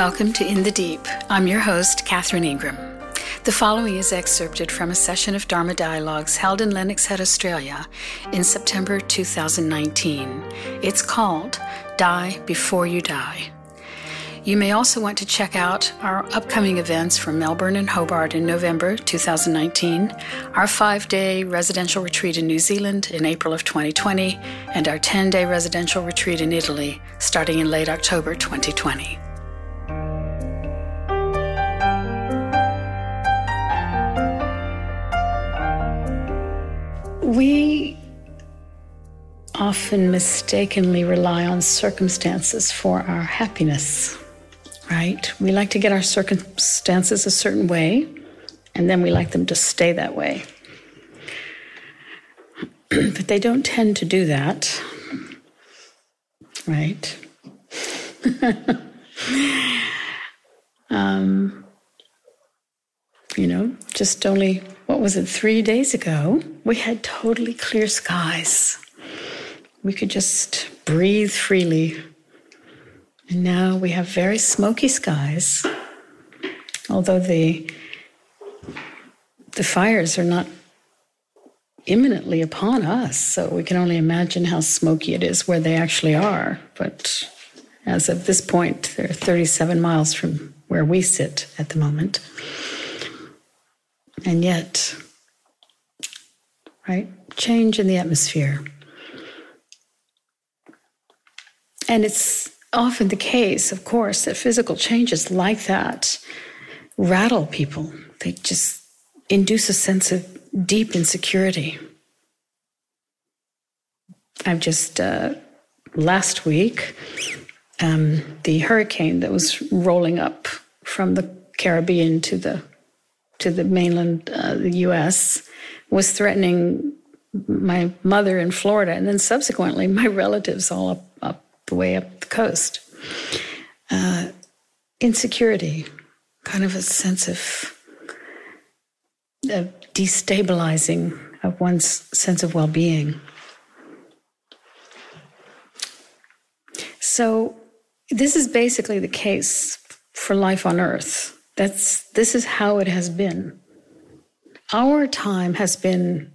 Welcome to In the Deep. I'm your host, Catherine Ingram. The following is excerpted from a session of Dharma Dialogues held in Lennox Head, Australia in September 2019. It's called Die Before You Die. You may also want to check out our upcoming events from Melbourne and Hobart in November 2019, our five day residential retreat in New Zealand in April of 2020, and our 10 day residential retreat in Italy starting in late October 2020. We often mistakenly rely on circumstances for our happiness right? We like to get our circumstances a certain way, and then we like them to stay that way. but they don't tend to do that, right? um, you know, just only, what was it, three days ago, we had totally clear skies. We could just breathe freely and now we have very smoky skies, although the, the fires are not imminently upon us, so we can only imagine how smoky it is where they actually are. But as of this point, they're 37 miles from where we sit at the moment. And yet, right, change in the atmosphere. And it's often the case, of course, that physical changes like that rattle people. They just induce a sense of deep insecurity. I've just, uh, last week, um, the hurricane that was rolling up from the Caribbean to the to the mainland, uh, the U.S., was threatening my mother in Florida, and then subsequently my relatives all up, up the way up the coast. Uh, insecurity, kind of a sense of, of destabilizing of one's sense of well being. So, this is basically the case for life on Earth. That's, this is how it has been. Our time has been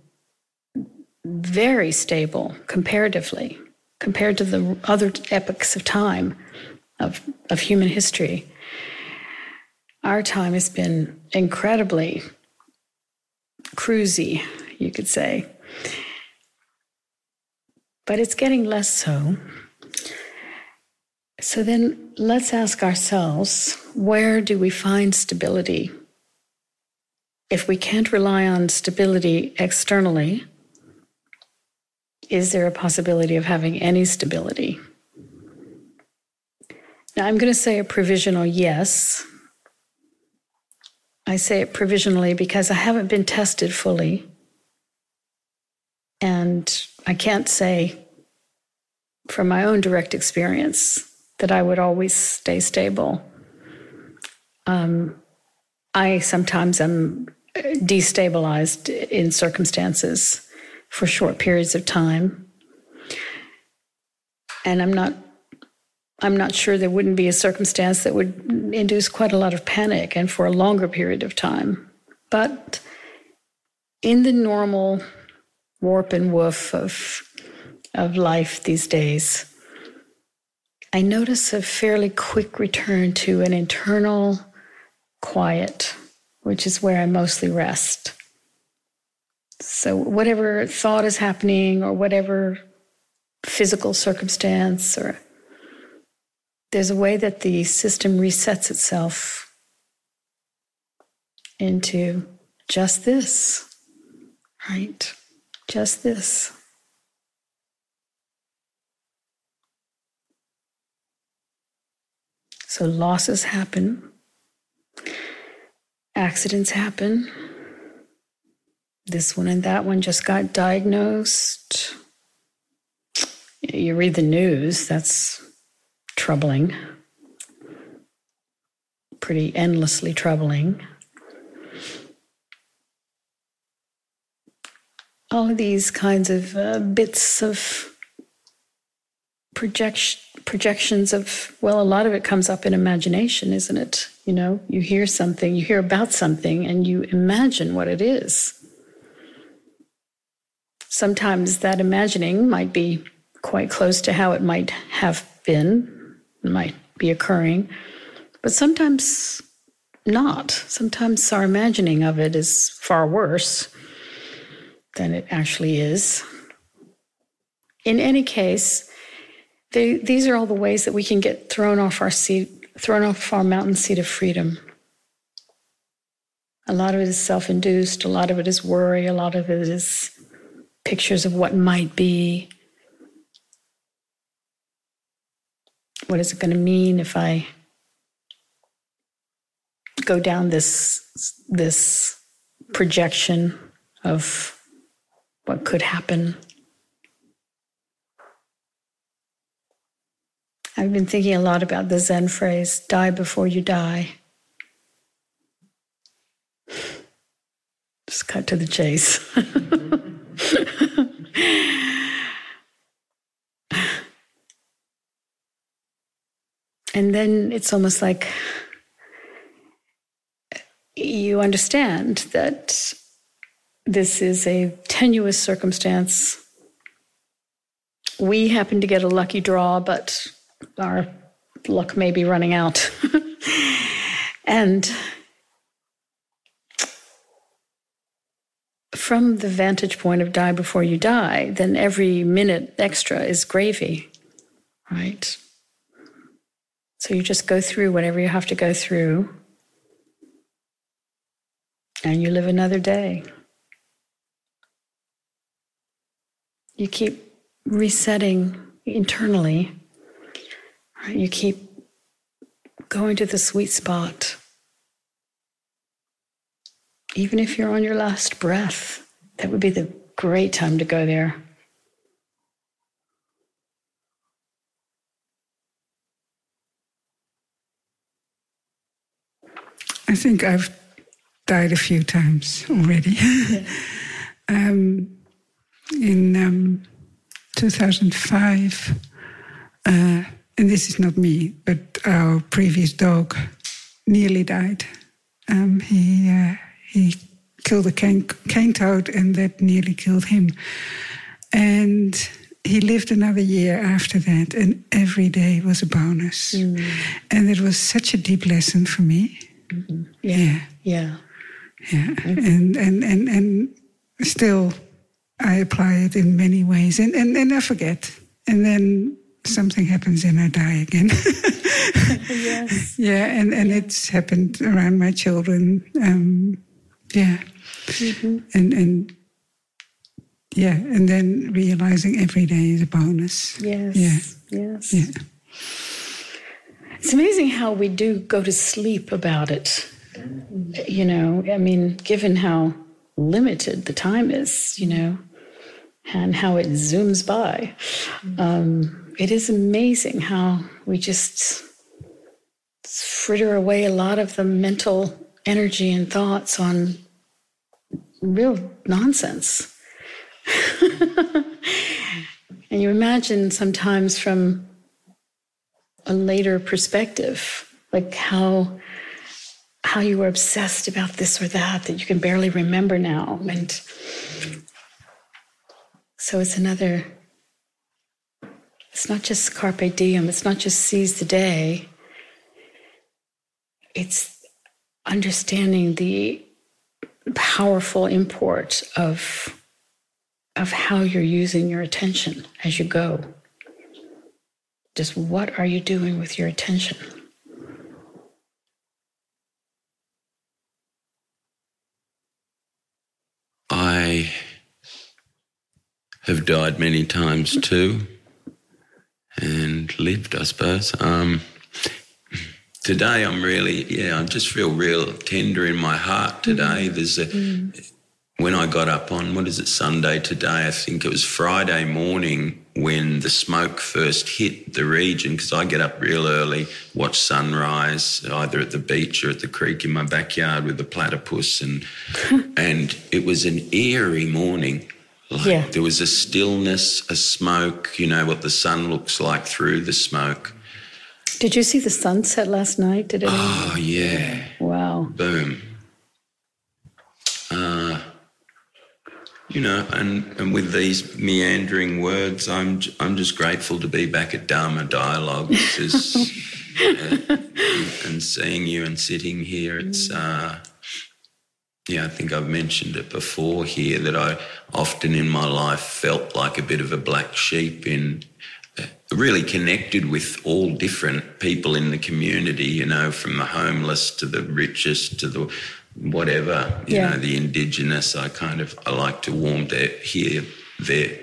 very stable comparatively compared to the other epochs of time of, of human history. Our time has been incredibly cruisy, you could say. But it's getting less so. So then let's ask ourselves where do we find stability? If we can't rely on stability externally, is there a possibility of having any stability? Now, I'm going to say a provisional yes. I say it provisionally because I haven't been tested fully. And I can't say from my own direct experience that I would always stay stable. Um, I sometimes am destabilized in circumstances for short periods of time. And I'm not I'm not sure there wouldn't be a circumstance that would induce quite a lot of panic and for a longer period of time. But in the normal warp and woof of, of life these days, I notice a fairly quick return to an internal quiet, which is where I mostly rest. So, whatever thought is happening, or whatever physical circumstance, or there's a way that the system resets itself into just this, right? Just this. So losses happen, accidents happen this one and that one just got diagnosed. You read the news, that's troubling, pretty endlessly troubling. All of these kinds of uh, bits of projection projections of well a lot of it comes up in imagination isn't it you know you hear something you hear about something and you imagine what it is. Sometimes that imagining might be quite close to how it might have been might be occurring but sometimes not. Sometimes our imagining of it is far worse than it actually is. In any case they, these are all the ways that we can get thrown off our seat, thrown off our mountain seat of freedom. A lot of it is self induced, a lot of it is worry, a lot of it is pictures of what might be. What is it going to mean if I go down this this projection of what could happen? I've been thinking a lot about the Zen phrase, die before you die. Just cut to the chase. and then it's almost like you understand that this is a tenuous circumstance. We happen to get a lucky draw, but our luck may be running out. and from the vantage point of die before you die, then every minute extra is gravy, right? So you just go through whatever you have to go through, and you live another day. You keep resetting internally you keep going to the sweet spot. Even if you're on your last breath, that would be the great time to go there. I think I've died a few times already. Um, in um, 2005, uh, and this is not me, but our previous dog nearly died. Um, he uh, he killed a cane, cane toad, and that nearly killed him. And he lived another year after that, and every day was a bonus. Mm. And it was such a deep lesson for me. Mm-hmm. Yeah. yeah. Yeah. Yeah. Mm-hmm. And, and, and, and still, I apply it in many ways. And, and, and I forget. And then something happens and I die again. yes. Yeah, and, and yeah. it's happened around my children. Um, yeah. Mm-hmm. And and yeah, and then realizing every day is a bonus. Yes. Yeah. Yes. Yeah. It's amazing how we do go to sleep about it. You know, I mean, given how limited the time is, you know, and how it zooms by. Um, it is amazing how we just fritter away a lot of the mental energy and thoughts on real nonsense. and you imagine sometimes from a later perspective, like how how you were obsessed about this or that that you can barely remember now. And so it's another it's not just carpe diem, it's not just seize the day. It's understanding the powerful import of, of how you're using your attention as you go. Just what are you doing with your attention? I have died many times too and lived, I suppose. Um, today, I'm really, yeah, I just feel real tender in my heart today. Mm. There's a, mm. when I got up on, what is it, Sunday today, I think it was Friday morning when the smoke first hit the region, because I get up real early, watch sunrise, either at the beach or at the creek in my backyard with the platypus. And, and it was an eerie morning Like Yeah. there was a stillness, a smoke, you know, what the sun looks like through the smoke. Did you see the sunset last night? Did anyone? Oh, yeah. wow. Boom. Uh, you know, and, and with these meandering words, I'm I'm just grateful to be back at Dharma Dialogues is, uh, and seeing you and sitting here. It's uh, yeah, I think I've mentioned it before here that I often in my life felt like a bit of a black sheep in uh, really connected with all different people in the community, you know, from the homeless to the richest to the whatever, you Yeah. know, the indigenous. I kind of I like to warm to hear there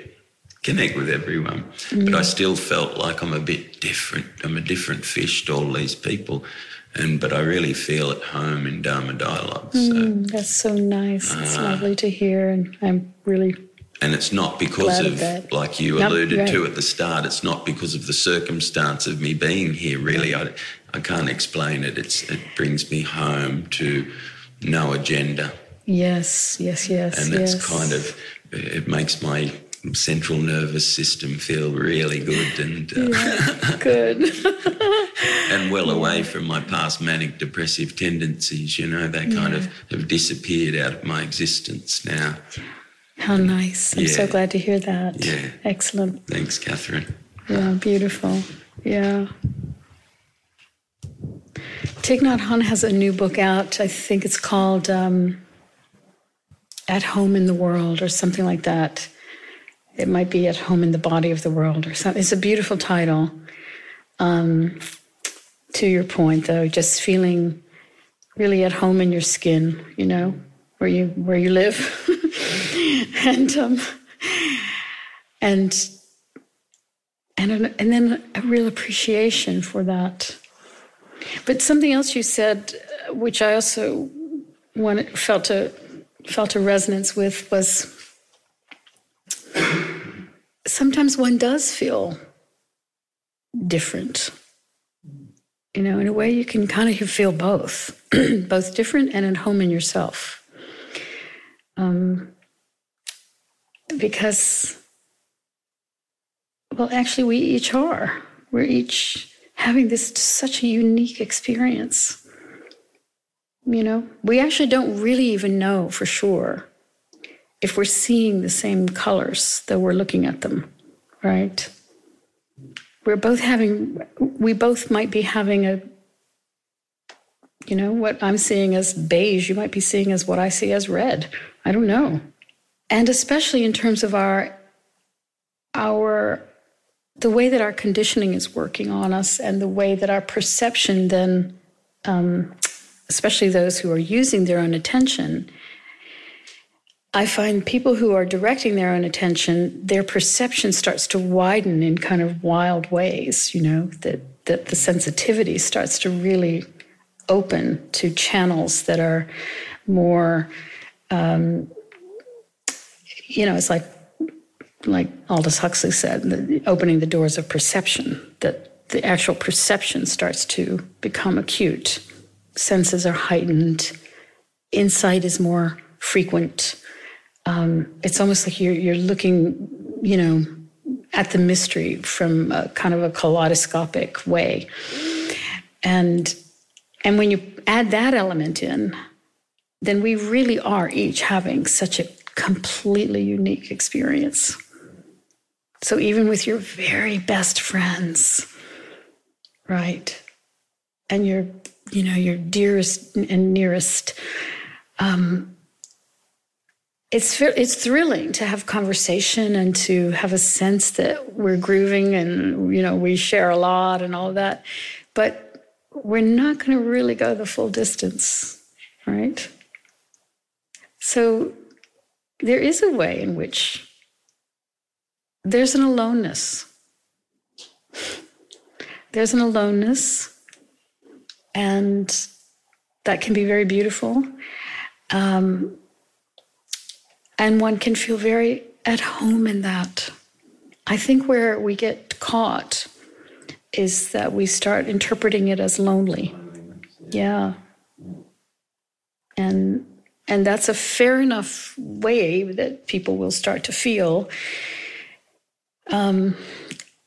connect with everyone. But I still felt like I'm a bit different. I'm a different fish to all these people. And but I really feel at home in Dharma Dialogue. So Mm, that's so nice. It's Ah. lovely to hear, and I'm really And it's not because of of, like you Nope, alluded to at the start, it's not because of the circumstance of me being here, really. I, I can't explain it. It's, it brings me home to no agenda. yes, yes, yes, And yes. it's kind of, it makes my central nervous system feel really good and, uh, good. and well away from my past manic depressive tendencies. You know, they kind of have disappeared out of my existence now. How nice! I'm so glad to hear that. Yeah. Excellent. Thanks, Catherine. Yeah, beautiful. Yeah. Thich Nhat Hanh has a new book out. I think it's called um, At Home in the World or something like that. It might be At Home in the Body of the World or something. It's a beautiful title. Um, to your point, though, just feeling really at home in your skin, you know, where you where you live, and um, and and an, and then a real appreciation for that. But something else you said, which I also wanted, felt a felt a resonance with, was sometimes one does feel different. You know, in a way, you can kind of feel both, both different and at home in yourself. Um, because well, actually, we each are. We're each having this such a unique experience. You know, we actually don't really even know for sure if we're seeing the same colors though we're looking at them, right? We're both having, we both might be having a, you know, what I'm seeing as beige, you might be seeing as what I see as red. I don't know. And especially in terms of our, our, the way that our conditioning is working on us and the way that our perception then, um, especially those who are using their own attention, I find people who are directing their own attention, their perception starts to widen in kind of wild ways, you know, that, that the sensitivity starts to really open to channels that are more, um, you know, it's like like Aldous Huxley said, the, opening the doors of perception, that the actual perception starts to become acute. Senses are heightened, insight is more frequent. Um, it's almost like you're, you're looking, you know, at the mystery from a kind of a kaleidoscopic way. And, and when you add that element in, then we really are each having such a completely unique experience. So even with your very best friends, right, and your you know your dearest and nearest, um, it's it's thrilling to have conversation and to have a sense that we're grooving and you know we share a lot and all of that, but we're not going to really go the full distance, right? So there is a way in which there's an aloneness. There's an aloneness, and that can be very beautiful. Um, and one can feel very at home in that. I think where we get caught is that we start interpreting it as lonely. Yeah. And And that's a fair enough way that people will start to feel. Um,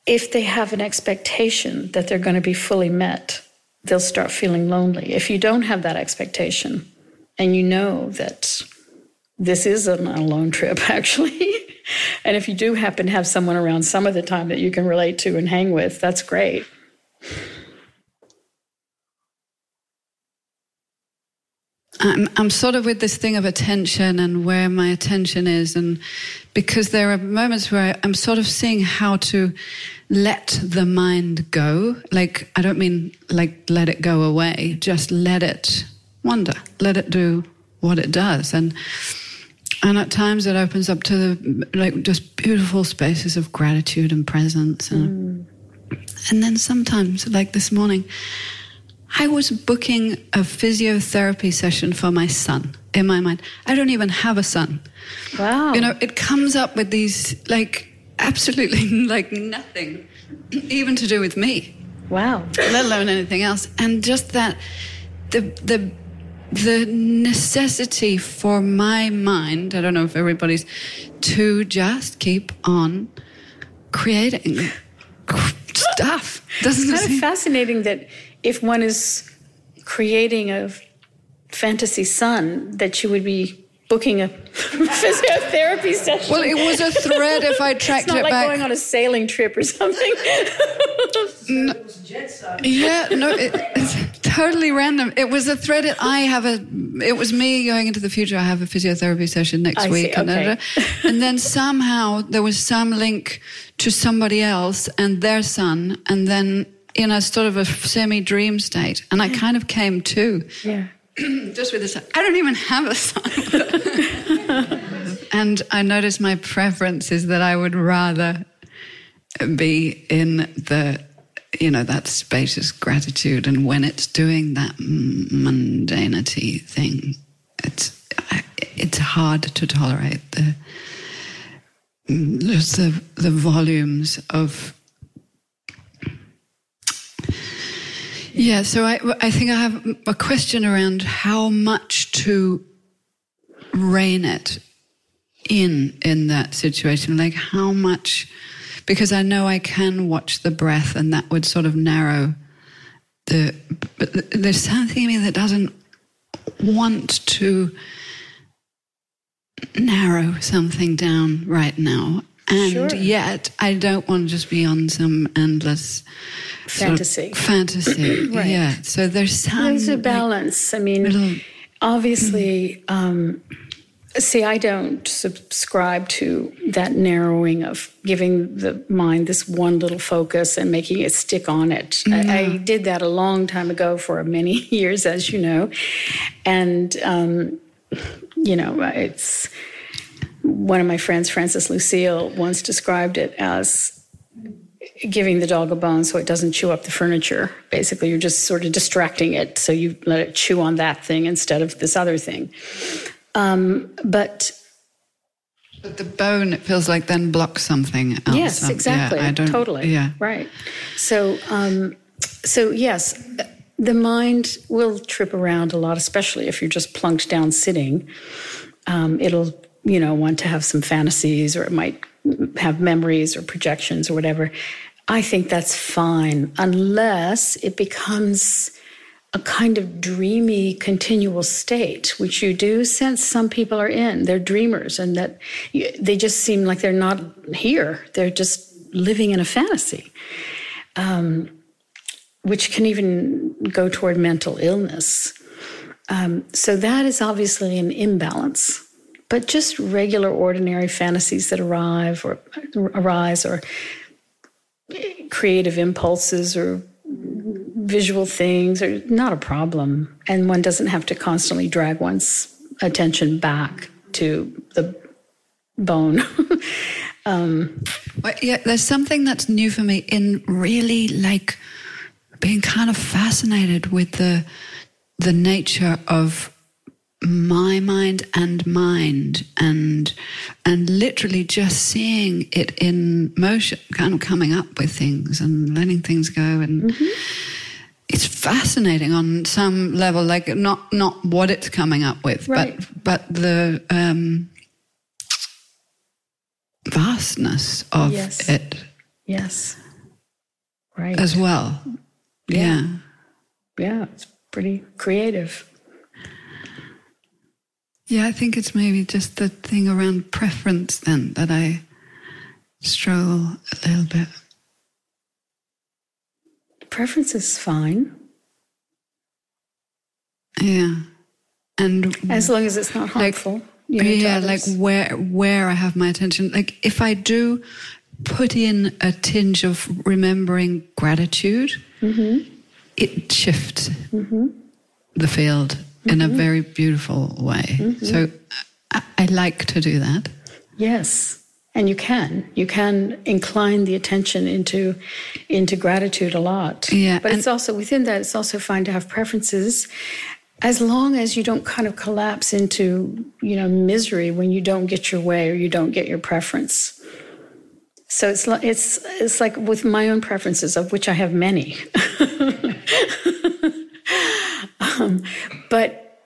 if they have an expectation that they're going to be fully met, they'll start feeling lonely. If you don't have that expectation and you know that this is an alone trip, actually, and if you do happen to have someone around some of the time that you can relate to and hang with, that's great. I'm, I'm sort of with this thing of attention and where my attention is. And because there are moments where I'm sort of seeing how to let the mind go. Like, I don't mean like let it go away, just let it wander, let it do what it does. And, and at times it opens up to the, like just beautiful spaces of gratitude and presence. And, mm. and then sometimes, like this morning, I was booking a physiotherapy session for my son in my mind. I don't even have a son. Wow. You know, it comes up with these like absolutely like nothing, even to do with me. Wow. Let alone anything else. And just that the the the necessity for my mind, I don't know if everybody's to just keep on creating stuff. Doesn't it's kind of fascinating that if one is creating a fantasy son, that you would be booking a physiotherapy session. Well, it was a thread if I tracked it's not it like back. going on a sailing trip or something. no, yeah, no, it, it's totally random. It was a thread. I have a. It was me going into the future. I have a physiotherapy session next I week, see, okay. and then somehow there was some link to somebody else and their son, and then in a sort of a semi dream state. And I kind of came to. Yeah. Just with this, I don't even have a son. and I noticed my preference is that I would rather be in the, you know, that spacious gratitude. And when it's doing that mundanity thing, it's, it's hard to tolerate the, just the, the volumes of Yeah, so I, I think I have a question around how much to rein it in in that situation. Like how much, because I know I can watch the breath, and that would sort of narrow the. But there's something in me that doesn't want to narrow something down right now. And sure. yet, I don't want to just be on some endless fantasy. fantasy, right. yeah. So there's some. There's a balance. Like, I mean, little, obviously, um, see, I don't subscribe to that narrowing of giving the mind this one little focus and making it stick on it. No. I, I, did that a long time ago for many years, as you know, and um, you know, it's one of my friends, Francis Lucille, once described it as giving the dog a bone so it doesn't chew up the furniture. Basically, you're just sort of distracting it, so you let it chew on that thing instead of this other thing. Um, but but the bone, it feels like then blocks something else. Yes, exactly. Yeah, totally. Yeah. Right. So, um, so yes, the mind will trip around a lot, especially if you're just plunked down sitting. Um, it'll you know, want to have some fantasies or it might have memories or projections or whatever. I think that's fine unless it becomes a kind of dreamy continual state, which you do sense some people are in. They're dreamers and that they just seem like they're not here. They're just living in a fantasy, um, which can even go toward mental illness. Um, so that is obviously an imbalance but just regular, ordinary fantasies that arrive or arise, or creative impulses or visual things are not a problem. And one doesn't have to constantly drag one's attention back to the bone. um, well, yeah, there's something that's new for me in really like being kind of fascinated with the the nature of my mind and mind and and literally just seeing it in motion kind of coming up with things and letting things go and mm-hmm. It's fascinating on some level, like not not what it's coming up with, Right. but but the um, vastness of Yes. it Yes. Right. as well. Yeah. yeah. yeah, it's pretty creative. Yeah, I think it's maybe just the thing around preference then that I struggle a little bit. Preference is fine Yeah. And as long as it's not Like, harmful. know, yeah, like where where I have my attention. Like if I do put in a tinge of remembering gratitude, Mm-hmm. it shifts the field in Mm-hmm. a very beautiful way. So I, I like to do that. Yes. And you can. You can incline the attention into into gratitude a lot. Yeah, But it's also within that it's also fine to have preferences as long as you don't kind of collapse into, you know, misery when you don't get your way or you don't get your preference. So it's like it's it's like with my own preferences, of which I have many. um, but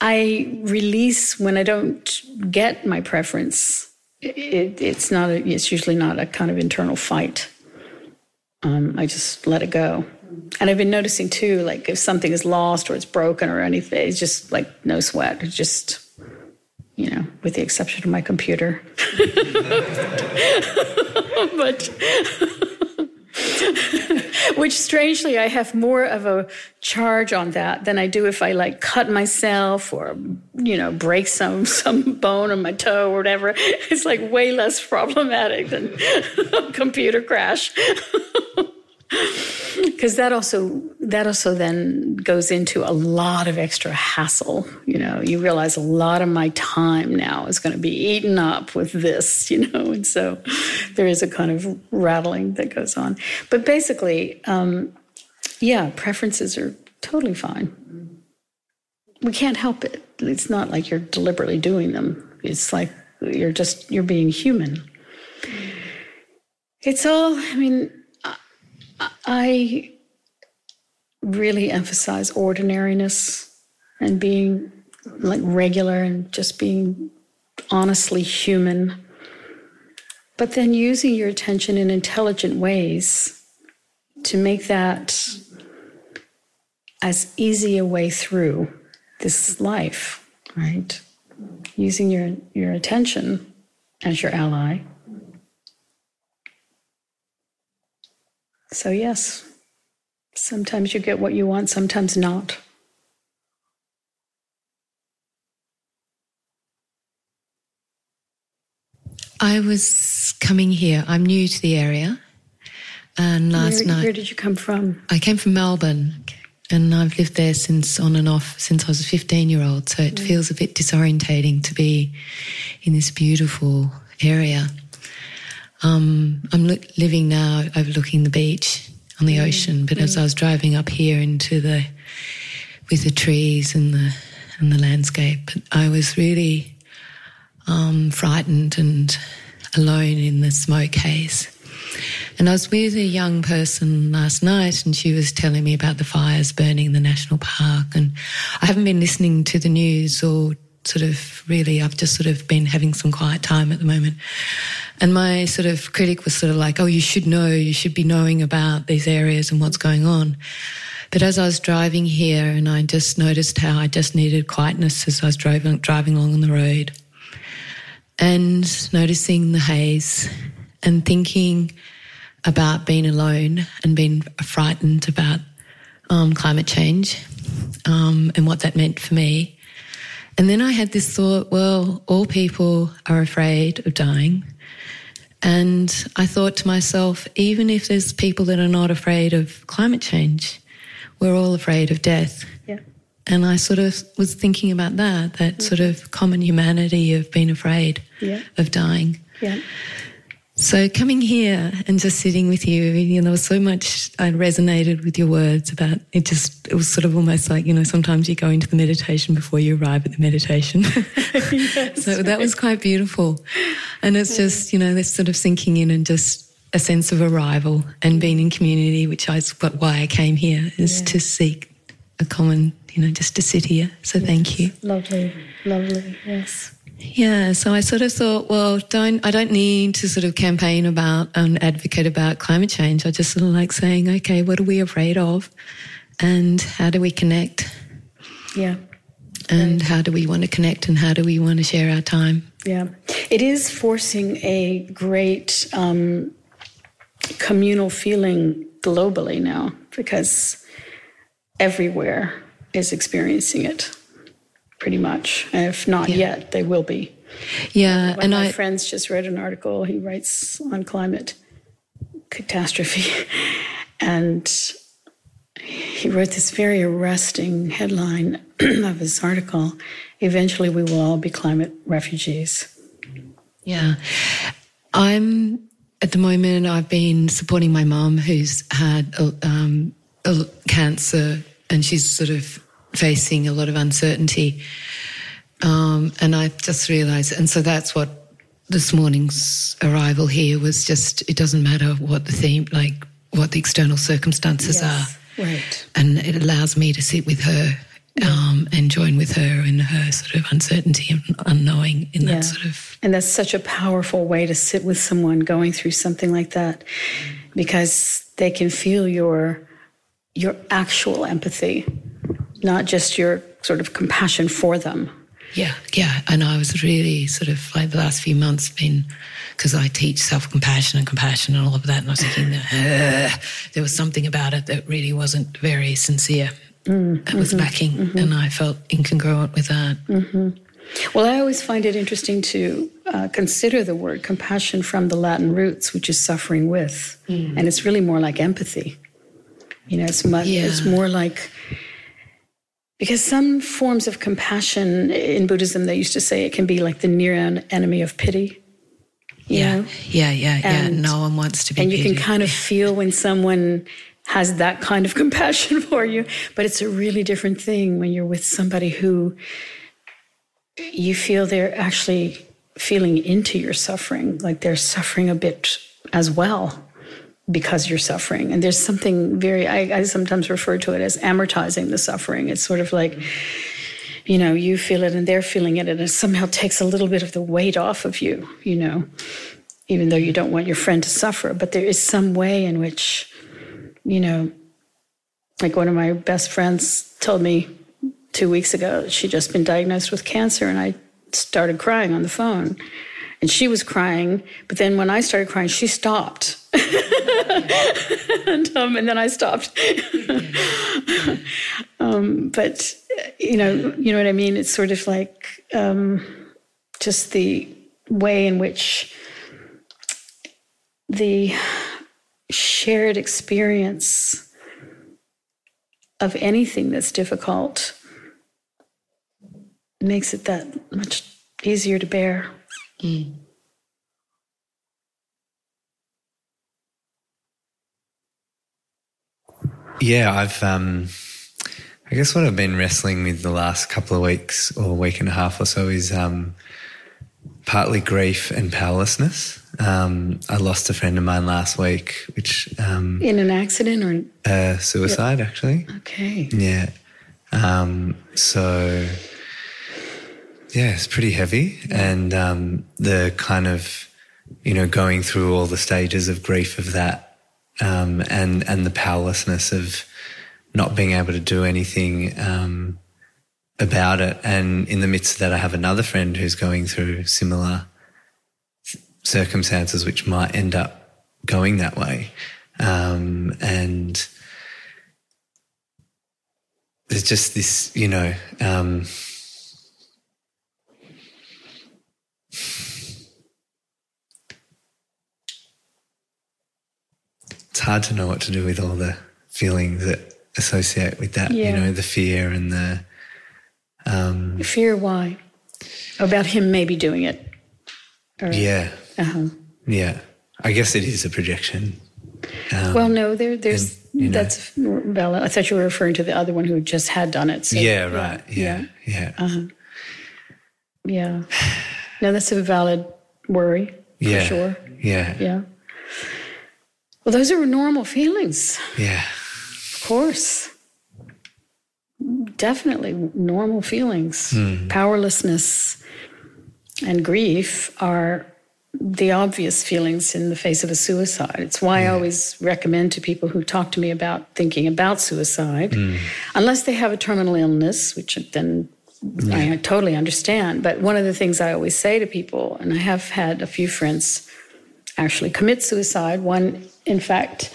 I release when I don't get my preference. It, it's not. A, it's usually not a kind of internal fight. Um, I just let it go. And I've been noticing too, like if something is lost or it's broken or anything, it's just like no sweat. It's just, you know, with the exception of my computer. but which strangely I have more of a charge on that than I do if I like cut myself or you know break some some bone on my toe or whatever. It's like way less problematic than a computer crash. Because that also that also then goes into a lot of extra hassle. You know, you realize a lot of my time now is going to be eaten up with this. You know, and so there is a kind of rattling that goes on. But basically, um, yeah, preferences are totally fine. We can't help it. It's not like you're deliberately doing them. It's like you're just you're being human. It's all. I mean, I really emphasize ordinariness and being like regular and just being honestly human. But then using your attention in intelligent ways to make that as easy a way through this life, right? Using your, your attention as your ally. So, yes, sometimes you get what you want, sometimes not. I was coming here. I'm new to the area. And last where, night, where did you come from? I came from Melbourne and I've lived there since on and off since I was a 15 year old. So it mm. feels a bit disorientating to be in this beautiful area. Um, I'm li- living now overlooking the beach on the ocean, but as I was driving up here into the with the trees and the and the landscape, I was really um, frightened and alone in the smoke haze. And I was with a young person last night, and she was telling me about the fires burning in the national park. And I haven't been listening to the news or sort of really, I've just sort of been having some quiet time at the moment. And my sort of critic was sort of like, oh, you should know, you should be knowing about these areas and what's going on. But as I was driving here, and I just noticed how I just needed quietness as I was driving, driving along on the road, and noticing the haze and thinking about being alone and being frightened about um, climate change um, and what that meant for me. And then I had this thought well, all people are afraid of dying. And I thought to myself, even if there's people that are not afraid of climate change, we're all afraid of death. Yeah. And I sort of was thinking about that, that sort mm-hmm. of common humanity of being afraid Yeah. of dying. Yeah. So coming here and just sitting with you, you know, there was so much I resonated with your words about it. Just it was sort of almost like you know sometimes you go into the meditation before you arrive at the meditation. so that was quite beautiful, and it's just you know this sort of sinking in and just a sense of arrival and being in community, which is why I came here, is yeah. to seek a common, you know, just to sit here. So yes. thank you. Lovely, lovely, yes. Yeah, so I sort of thought, well, don't I don't need to sort of campaign about and advocate about climate change. I just sort of like saying, okay, what are we afraid of, and how do we connect? Yeah. And right. how do we want to connect, and how do we want to share our time? Yeah, it is forcing a great um, communal feeling globally now because everywhere is experiencing it pretty much. If not yeah. yet, they will be. Yeah, One and my I, friends just read an article. He writes on climate catastrophe, and he wrote this very arresting headline of his article. Eventually, we will all be climate refugees. Yeah, I'm at the moment. I've been supporting my mom who's had um, cancer, and she's sort of facing a lot of uncertainty. Um, and I just realised, and so that's what this morning's arrival here was just, it doesn't matter what the theme, like what the external circumstances yes, are. Right. And it allows me to sit with her um, and join with her in her sort of uncertainty and unknowing in yeah. that sort of. And that's such a powerful way to sit with someone going through something like that because they can feel your your actual empathy not just your sort of compassion for them. Yeah, yeah. And I was really sort of like the last few months been because I teach self compassion and compassion and all of that. And I was thinking that uh, there was something about it that really wasn't very sincere. Mm, it was mm-hmm, lacking, mm-hmm. and I felt incongruent with that. Mm-hmm. Well, I always find it interesting to uh, consider the word compassion from the Latin roots, which is suffering with, mm. and it's really more like empathy. You know, it's much, yeah. it's more like because some forms of compassion in Buddhism, they used to say it can be like the near enemy of pity. Yeah, know? yeah, yeah, yeah. And, no one wants to be. And you can kind of feel when someone has that kind of compassion for you, but it's a really different thing when you're with somebody who you feel they're actually feeling into your suffering, like they're suffering a bit as well because you're suffering. And there's something very, I, I, sometimes refer to it as amortizing the suffering. It's sort of like, you know, you feel it and they're feeling it, and it somehow takes a little bit of the weight off of you, you know, even though you don't want your friend to suffer. But there is some way in which, you know, like one of my best friends told me two weeks ago, she'd just been diagnosed with cancer, and I started crying on the phone. And she was crying, but then when I started crying, she stopped. And, um, and, then I stopped. um, but you know, you know what I mean. It's sort of like um, just the way in which the shared experience of anything that's difficult makes it that much easier to bear. Mm. Yeah, I've, um, I guess what I've been wrestling with the last couple of weeks or week and a half or so is um, partly grief and powerlessness. Um, I lost a friend of mine last week, which. Um, In an accident or? Uh, suicide, yep. actually. Okay. Yeah. Um, so yeah, it's pretty heavy. And um, the kind of, you know, going through all the stages of grief of that um, and, and the powerlessness of not being able to do anything um, about it. And in the midst of that, I have another friend who's going through similar circumstances, which might end up going that way. Um, and there's just this, you know, um, it's hard to know what to do with all the feelings that associate with that. Yeah. You know, the fear and the um, fear. Why? About him maybe doing it. Or, yeah. Uh-huh. Yeah. I guess it is a projection. Um, well, no, there, there's and, you know, that's valid. I thought you were referring to the other one who just had done it. So, yeah, right. Yeah, yeah, yeah. Uh-huh. yeah. No, that's a valid worry. For yeah, sure. Yeah, yeah. Well, those are normal feelings, Yeah. of course. Definitely normal feelings. Hmm. Powerlessness and grief are the obvious feelings in the face of a suicide. It's why I always recommend to people who talk to me about thinking about suicide, hmm. unless they have a terminal illness, which then I totally understand. But one of the things I always say to people, and I have had a few friends actually commit suicide. One, in fact,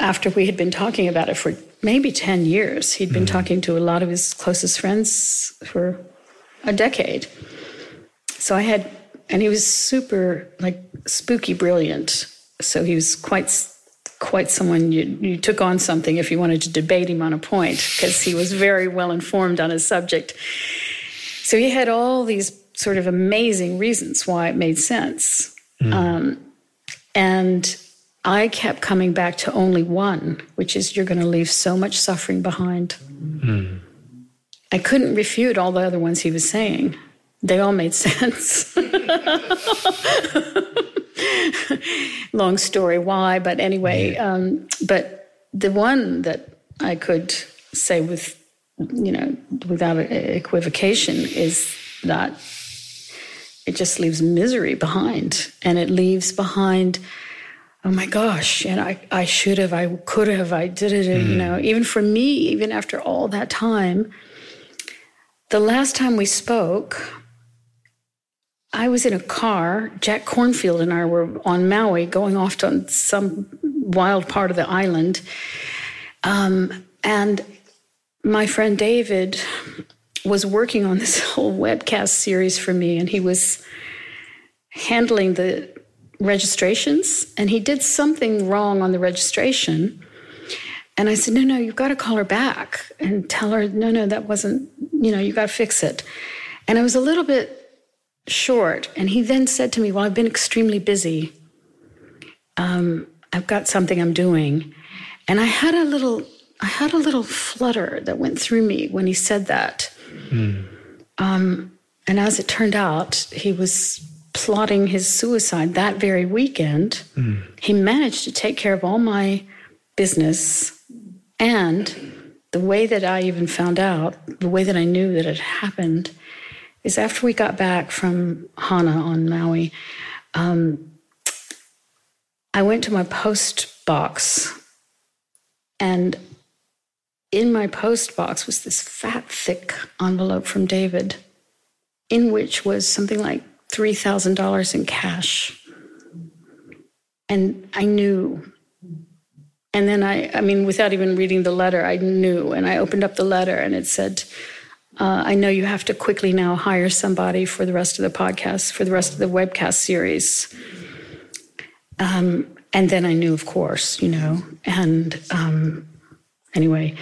after we had been talking about it for maybe 10 years, he'd been talking to a lot of his closest friends for a decade. So I had, and he was super, like, spooky brilliant. So he was quite, quite someone you, you took on something if you wanted to debate him on a point, because he was very well informed on his subject. So he had all these sort of amazing reasons why it made sense. Um, and I kept coming back to only one, which is you're going to leave so much suffering behind. I couldn't refute all the other ones he was saying. They all made sense. Long story why, but anyway, um, but the one that I could say with, you know, without equivocation is that it just leaves misery behind. And it leaves behind oh my gosh and i, I should have i could have i did it you know. Even for me even after all that time the last time we spoke i was in a car jack Kornfield and i were on maui going off to some wild part of the island. Um, and my friend david was working on this whole webcast series for me, and he was handling the registrations, and he did something wrong on the registration. And I said, No, no, you've got to call her back and tell her, No, no, that wasn't, you know, you got to fix it. And I was a little bit short. And he then said to me, Well, I've been extremely busy. Um, I've got something I'm doing. And I had a little, I had a little flutter that went through me when he said that. Um, and as it turned out, he was plotting his suicide that very weekend. He managed to take care of all my business. And the way that I even found out, the way that I knew that it happened, is after we got back from Hana on Maui, um, I went to my post box and in my post box was this fat, thick envelope from David, in which was something like $3,000 in cash. And I knew. And then I, I mean, without even reading the letter, I knew. And I opened up the letter and it said, uh, I know you have to quickly now hire somebody for the rest of the podcast, for the rest of the webcast series. Um, and then I knew, of course, you know. And um, anyway,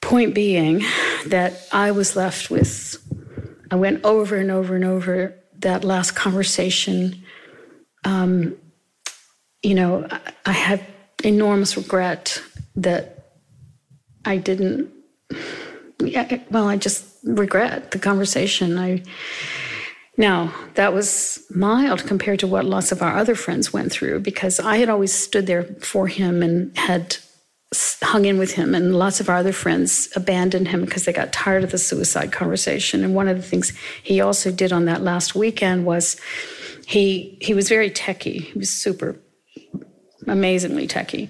point being that I was left with, I went over and over and over that last conversation. Um, you know, I, had enormous regret that I didn't. Yeah, well, I just regret the conversation. I now that was mild compared to what lots of our other friends went through because I had always stood there for him and had hung in with him, and lots of our other friends abandoned him because they got tired of the suicide conversation. And one of the things he also did on that last weekend was he he was very techie. He was super amazingly techie.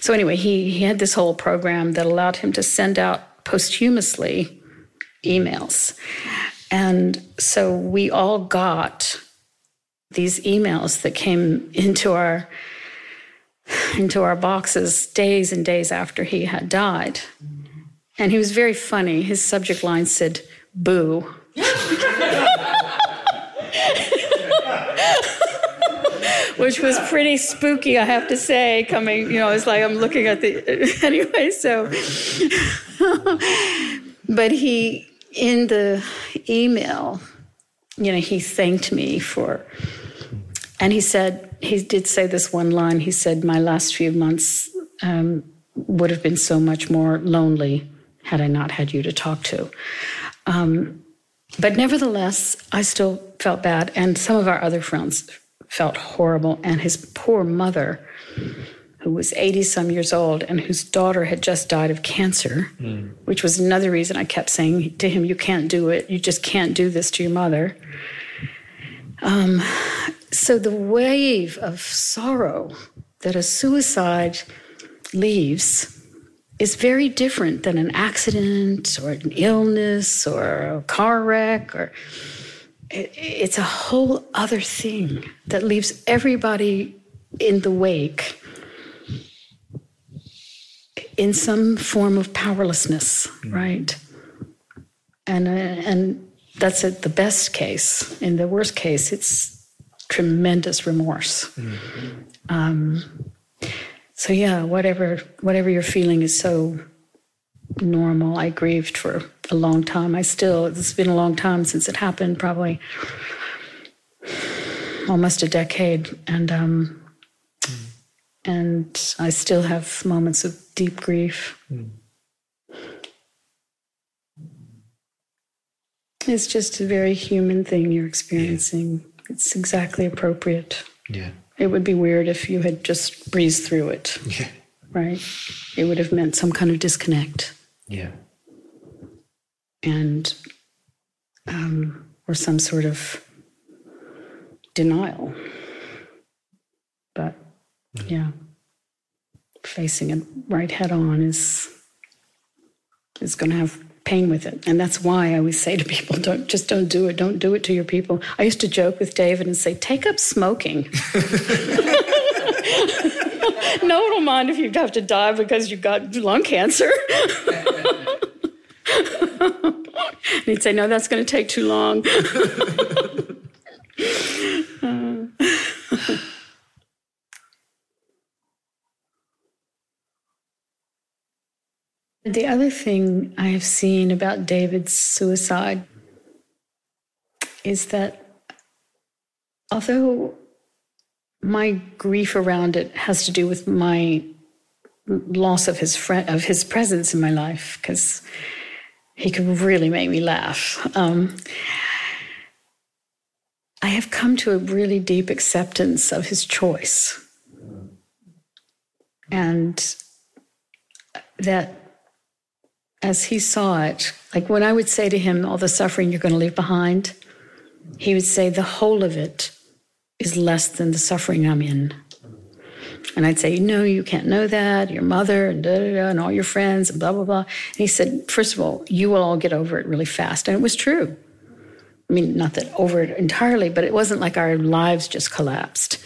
So anyway, he he had this whole program that allowed him to send out posthumously emails. And so we all got these emails that came into our into our boxes days and days after he had died. And he was very funny. His subject line said, boo. Which was pretty spooky, I have to say, coming, you know, it's like I'm looking at the, anyway, so. but he, in the email, you know, he thanked me for, and he said, he did say this one line. He said, My last few months um, would have been so much more lonely had I not had you to talk to. Um, but nevertheless, I still felt bad. And some of our other friends felt horrible. And his poor mother, who was 80 some years old and whose daughter had just died of cancer, mm. which was another reason I kept saying to him, You can't do it. You just can't do this to your mother. Um, so the wave of sorrow that a suicide leaves is very different than an accident or an illness or a car wreck or it, it's a whole other thing that leaves everybody in the wake in some form of powerlessness, mm-hmm. right? And uh, and that's at the best case. In the worst case, it's tremendous remorse. Mm-hmm. Um, so yeah, whatever whatever you're feeling is so normal. I grieved for a long time. I still it's been a long time since it happened, probably almost a decade, and um, mm. and I still have moments of deep grief. Mm. It's just a very human thing you're experiencing. Yeah. It's exactly appropriate. Yeah. It would be weird if you had just breezed through it. Yeah. Right? It would have meant some kind of disconnect. Yeah. And, um, or some sort of denial. But, mm. yeah, facing it right head on is is going to have pain with it. And that's why I always say to people, don't just don't do it. Don't do it to your people. I used to joke with David and say, take up smoking. no one will mind if you have to die because you've got lung cancer. and he'd say, no, that's going to take too long. The other thing I have seen about David's suicide is that although my grief around it has to do with my loss of his friend of his presence in my life because he could really make me laugh. Um, I have come to a really deep acceptance of his choice, and that as he saw it, like when I would say to him, all the suffering you're going to leave behind, he would say, the whole of it is less than the suffering I'm in. And I'd say, no, you can't know that. Your mother and da, da, da, and all your friends and blah, blah, blah. And he said, first of all, you will all get over it really fast. And it was true. I mean, not that over it entirely, but it wasn't like our lives just collapsed.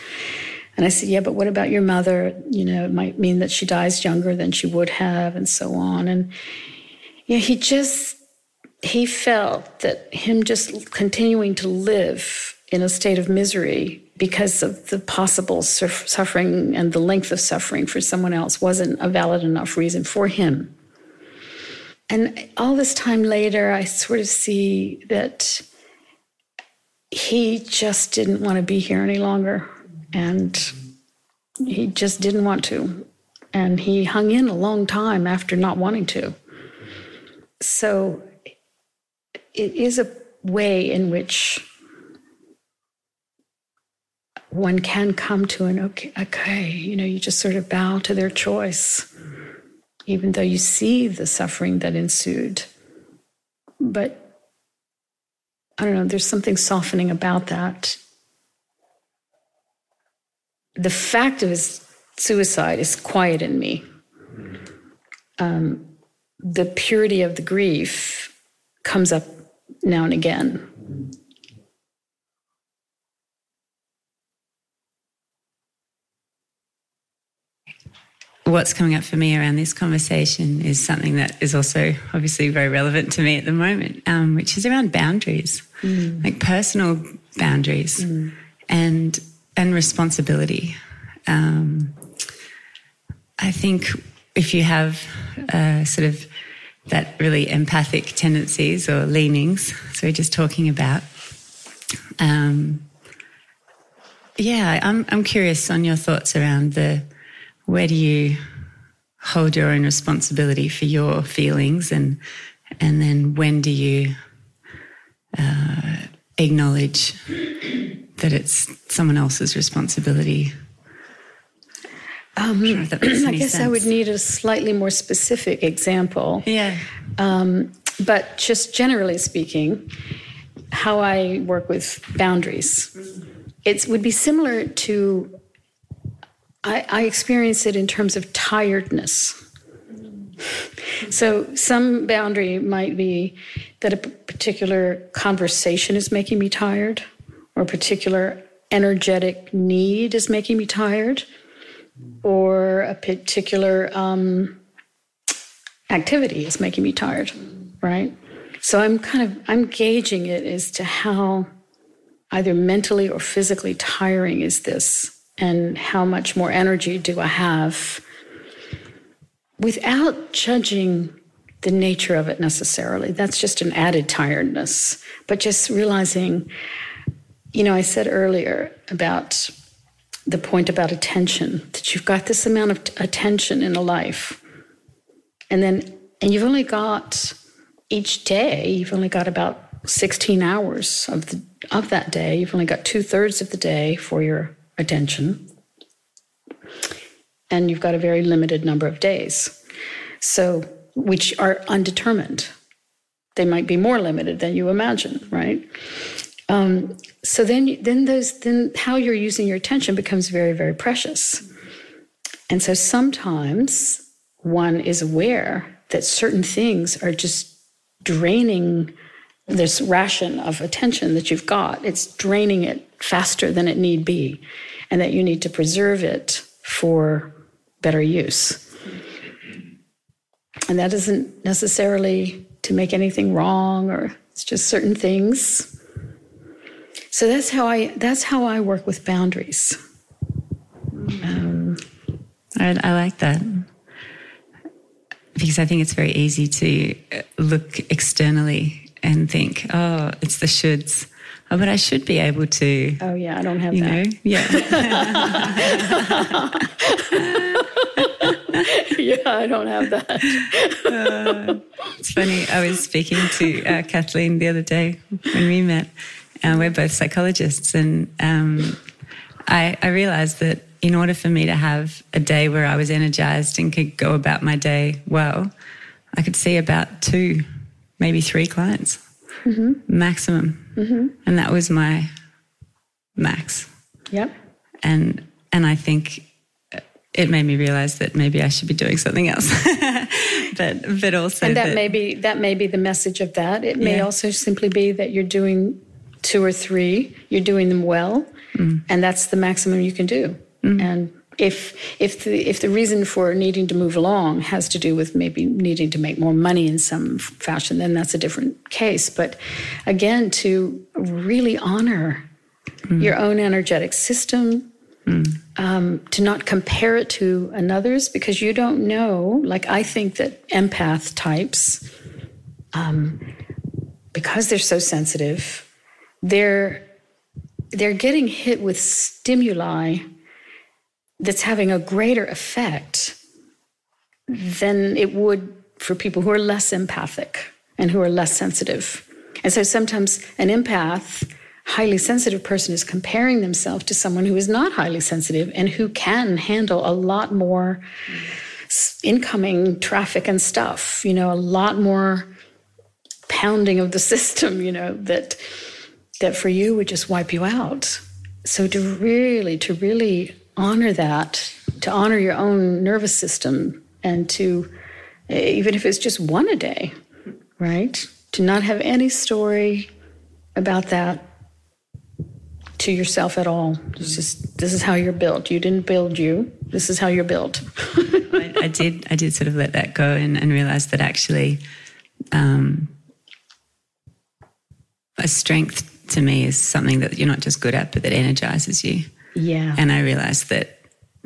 And I said, yeah, but what about your mother? You know, it might mean that she dies younger than she would have and so on. And yeah, he just, he felt that him just continuing to live in a state of misery because of the possible suffering and the length of suffering for someone else wasn't a valid enough reason for him. And all this time later, I sort of see that he just didn't want to be here any longer. And he just didn't want to. And he hung in a long time after not wanting to so it is a way in which one can come to an okay, okay, you know, you just sort of bow to their choice, even though you see the suffering that ensued. But I don't know, there's something softening about that. The fact of his suicide is quiet in me. Um, the purity of the grief comes up now and again. What's coming up for me around this conversation is something that is also obviously very relevant to me at the moment, um, which is around boundaries, mm. like personal boundaries mm. and and responsibility. Um, I think if you have uh, sort of that really empathic tendencies or leanings, so we're just talking about. Um, yeah, I'm I'm curious on your thoughts around the where do you hold your own responsibility for your feelings and and then when do you uh, acknowledge that it's someone else's responsibility Um, sure if that makes I guess I would need a slightly more specific example. Yeah. Um, but just generally speaking, how I work with boundaries, it would be similar to. I, I experience it in terms of tiredness. So some boundary might be that a particular conversation is making me tired, or a particular energetic need is making me tired, or a particular um, activity is making me tired, right? So I'm kind of I'm gauging it as to how either mentally or physically tiring is this, and how much more energy do I have without judging the nature of it necessarily. That's just an added tiredness, but just realizing, you know, I said earlier about the point about attention that you've got this amount of attention in a life, and then and you've only got each day you've only got about 16 hours of the of that day. You've only got two-thirds of the day for your attention. And you've got a very limited number of days. So which are undetermined. They might be more limited than you imagine right um, so then then those then how you're using your attention becomes very very precious and so sometimes one is aware that certain things are just draining this ration of attention that you've got. It's draining it faster than it need be, and that you need to preserve it for better use. And that isn't necessarily to make anything wrong, or it's just certain things. So that's how I that's how I work with boundaries. Um, I, I like that because I think it's very easy to uh, look externally and think, oh, it's the shoulds. Oh, but I should be able to, oh yeah, I don't have you that. know, yeah. yeah, I don't have that. It's funny. I was speaking to uh, Kathleen the other day when we met. Uh, we're both psychologists, and um, I, I realized that in order for me to have a day where I was energized and could go about my day well, I could see about two, maybe three clients maximum, and that was my max. Yep. And and I think it made me realize that maybe I should be doing something else. but but also and that, may be that may be the message of that. It may Yeah. also simply be that you're doing two or three, you're doing them well, and that's the maximum you can do. And if if the if the reason for needing to move along has to do with maybe needing to make more money in some fashion, then that's a different case. But again, to really honor your own energetic system, um, to not compare it to another's because you don't know. Like I think that empath types, um, because they're so sensitive, they're they're getting hit with stimuli that's having a greater effect than it would for people who are less empathic and who are less sensitive. And so sometimes an empath, highly sensitive person is comparing themselves to someone who is not highly sensitive and who can handle a lot more incoming traffic and stuff, you know, a lot more pounding of the system, you know, that that for you would just wipe you out. So to really, to really honor that, to honor your own nervous system, and to even if it's just one a day, right? To not have any story about that to yourself at all. It's just this is how you're built. You didn't build you. This is how you're built. I, I did I did sort of let that go and, and realize that actually um, a strength to me is something that you're not just good at but that energizes you. Yeah. and I realized that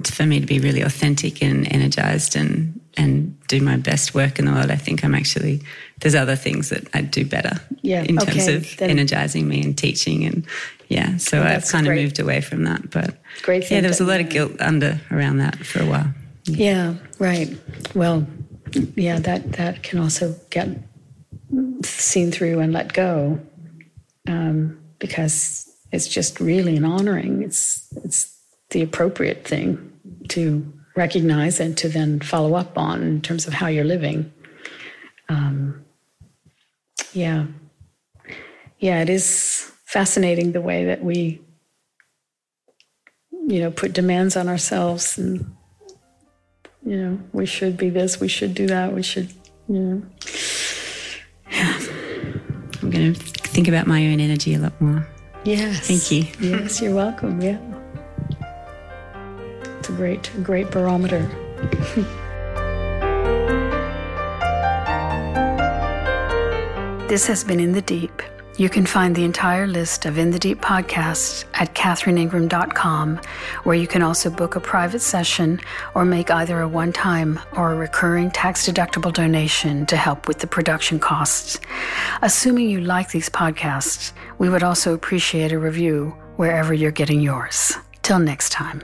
for me to be really authentic and energized and and do my best work in the world I think I'm actually there's other things that I do better Yeah, in terms okay, of then- energizing me and teaching and yeah. So I've kind of moved away from that but Great yeah there was a lot of guilt under around that for a while. Yeah, right. Well, yeah, that that can also get seen through and let go um, because it's just really an honoring. It's it's the appropriate thing to recognize and to then follow up on in terms of how you're living. Um, yeah. Yeah, it is fascinating the way that we, you know, put demands on ourselves and, you know, we should be this, we should do that, we should, you know. Yeah. I'm to think about my own energy a lot more. Yes. Thank you. Yes, you're welcome. Yeah. It's a great, great barometer. this has been In the Deep. You can find the entire list of In the Deep podcasts at catherineingram.com, where you can also book a private session or make either a one time or a recurring tax deductible donation to help with the production costs. Assuming you like these podcasts, we would also appreciate a review wherever you're getting yours. Till next time.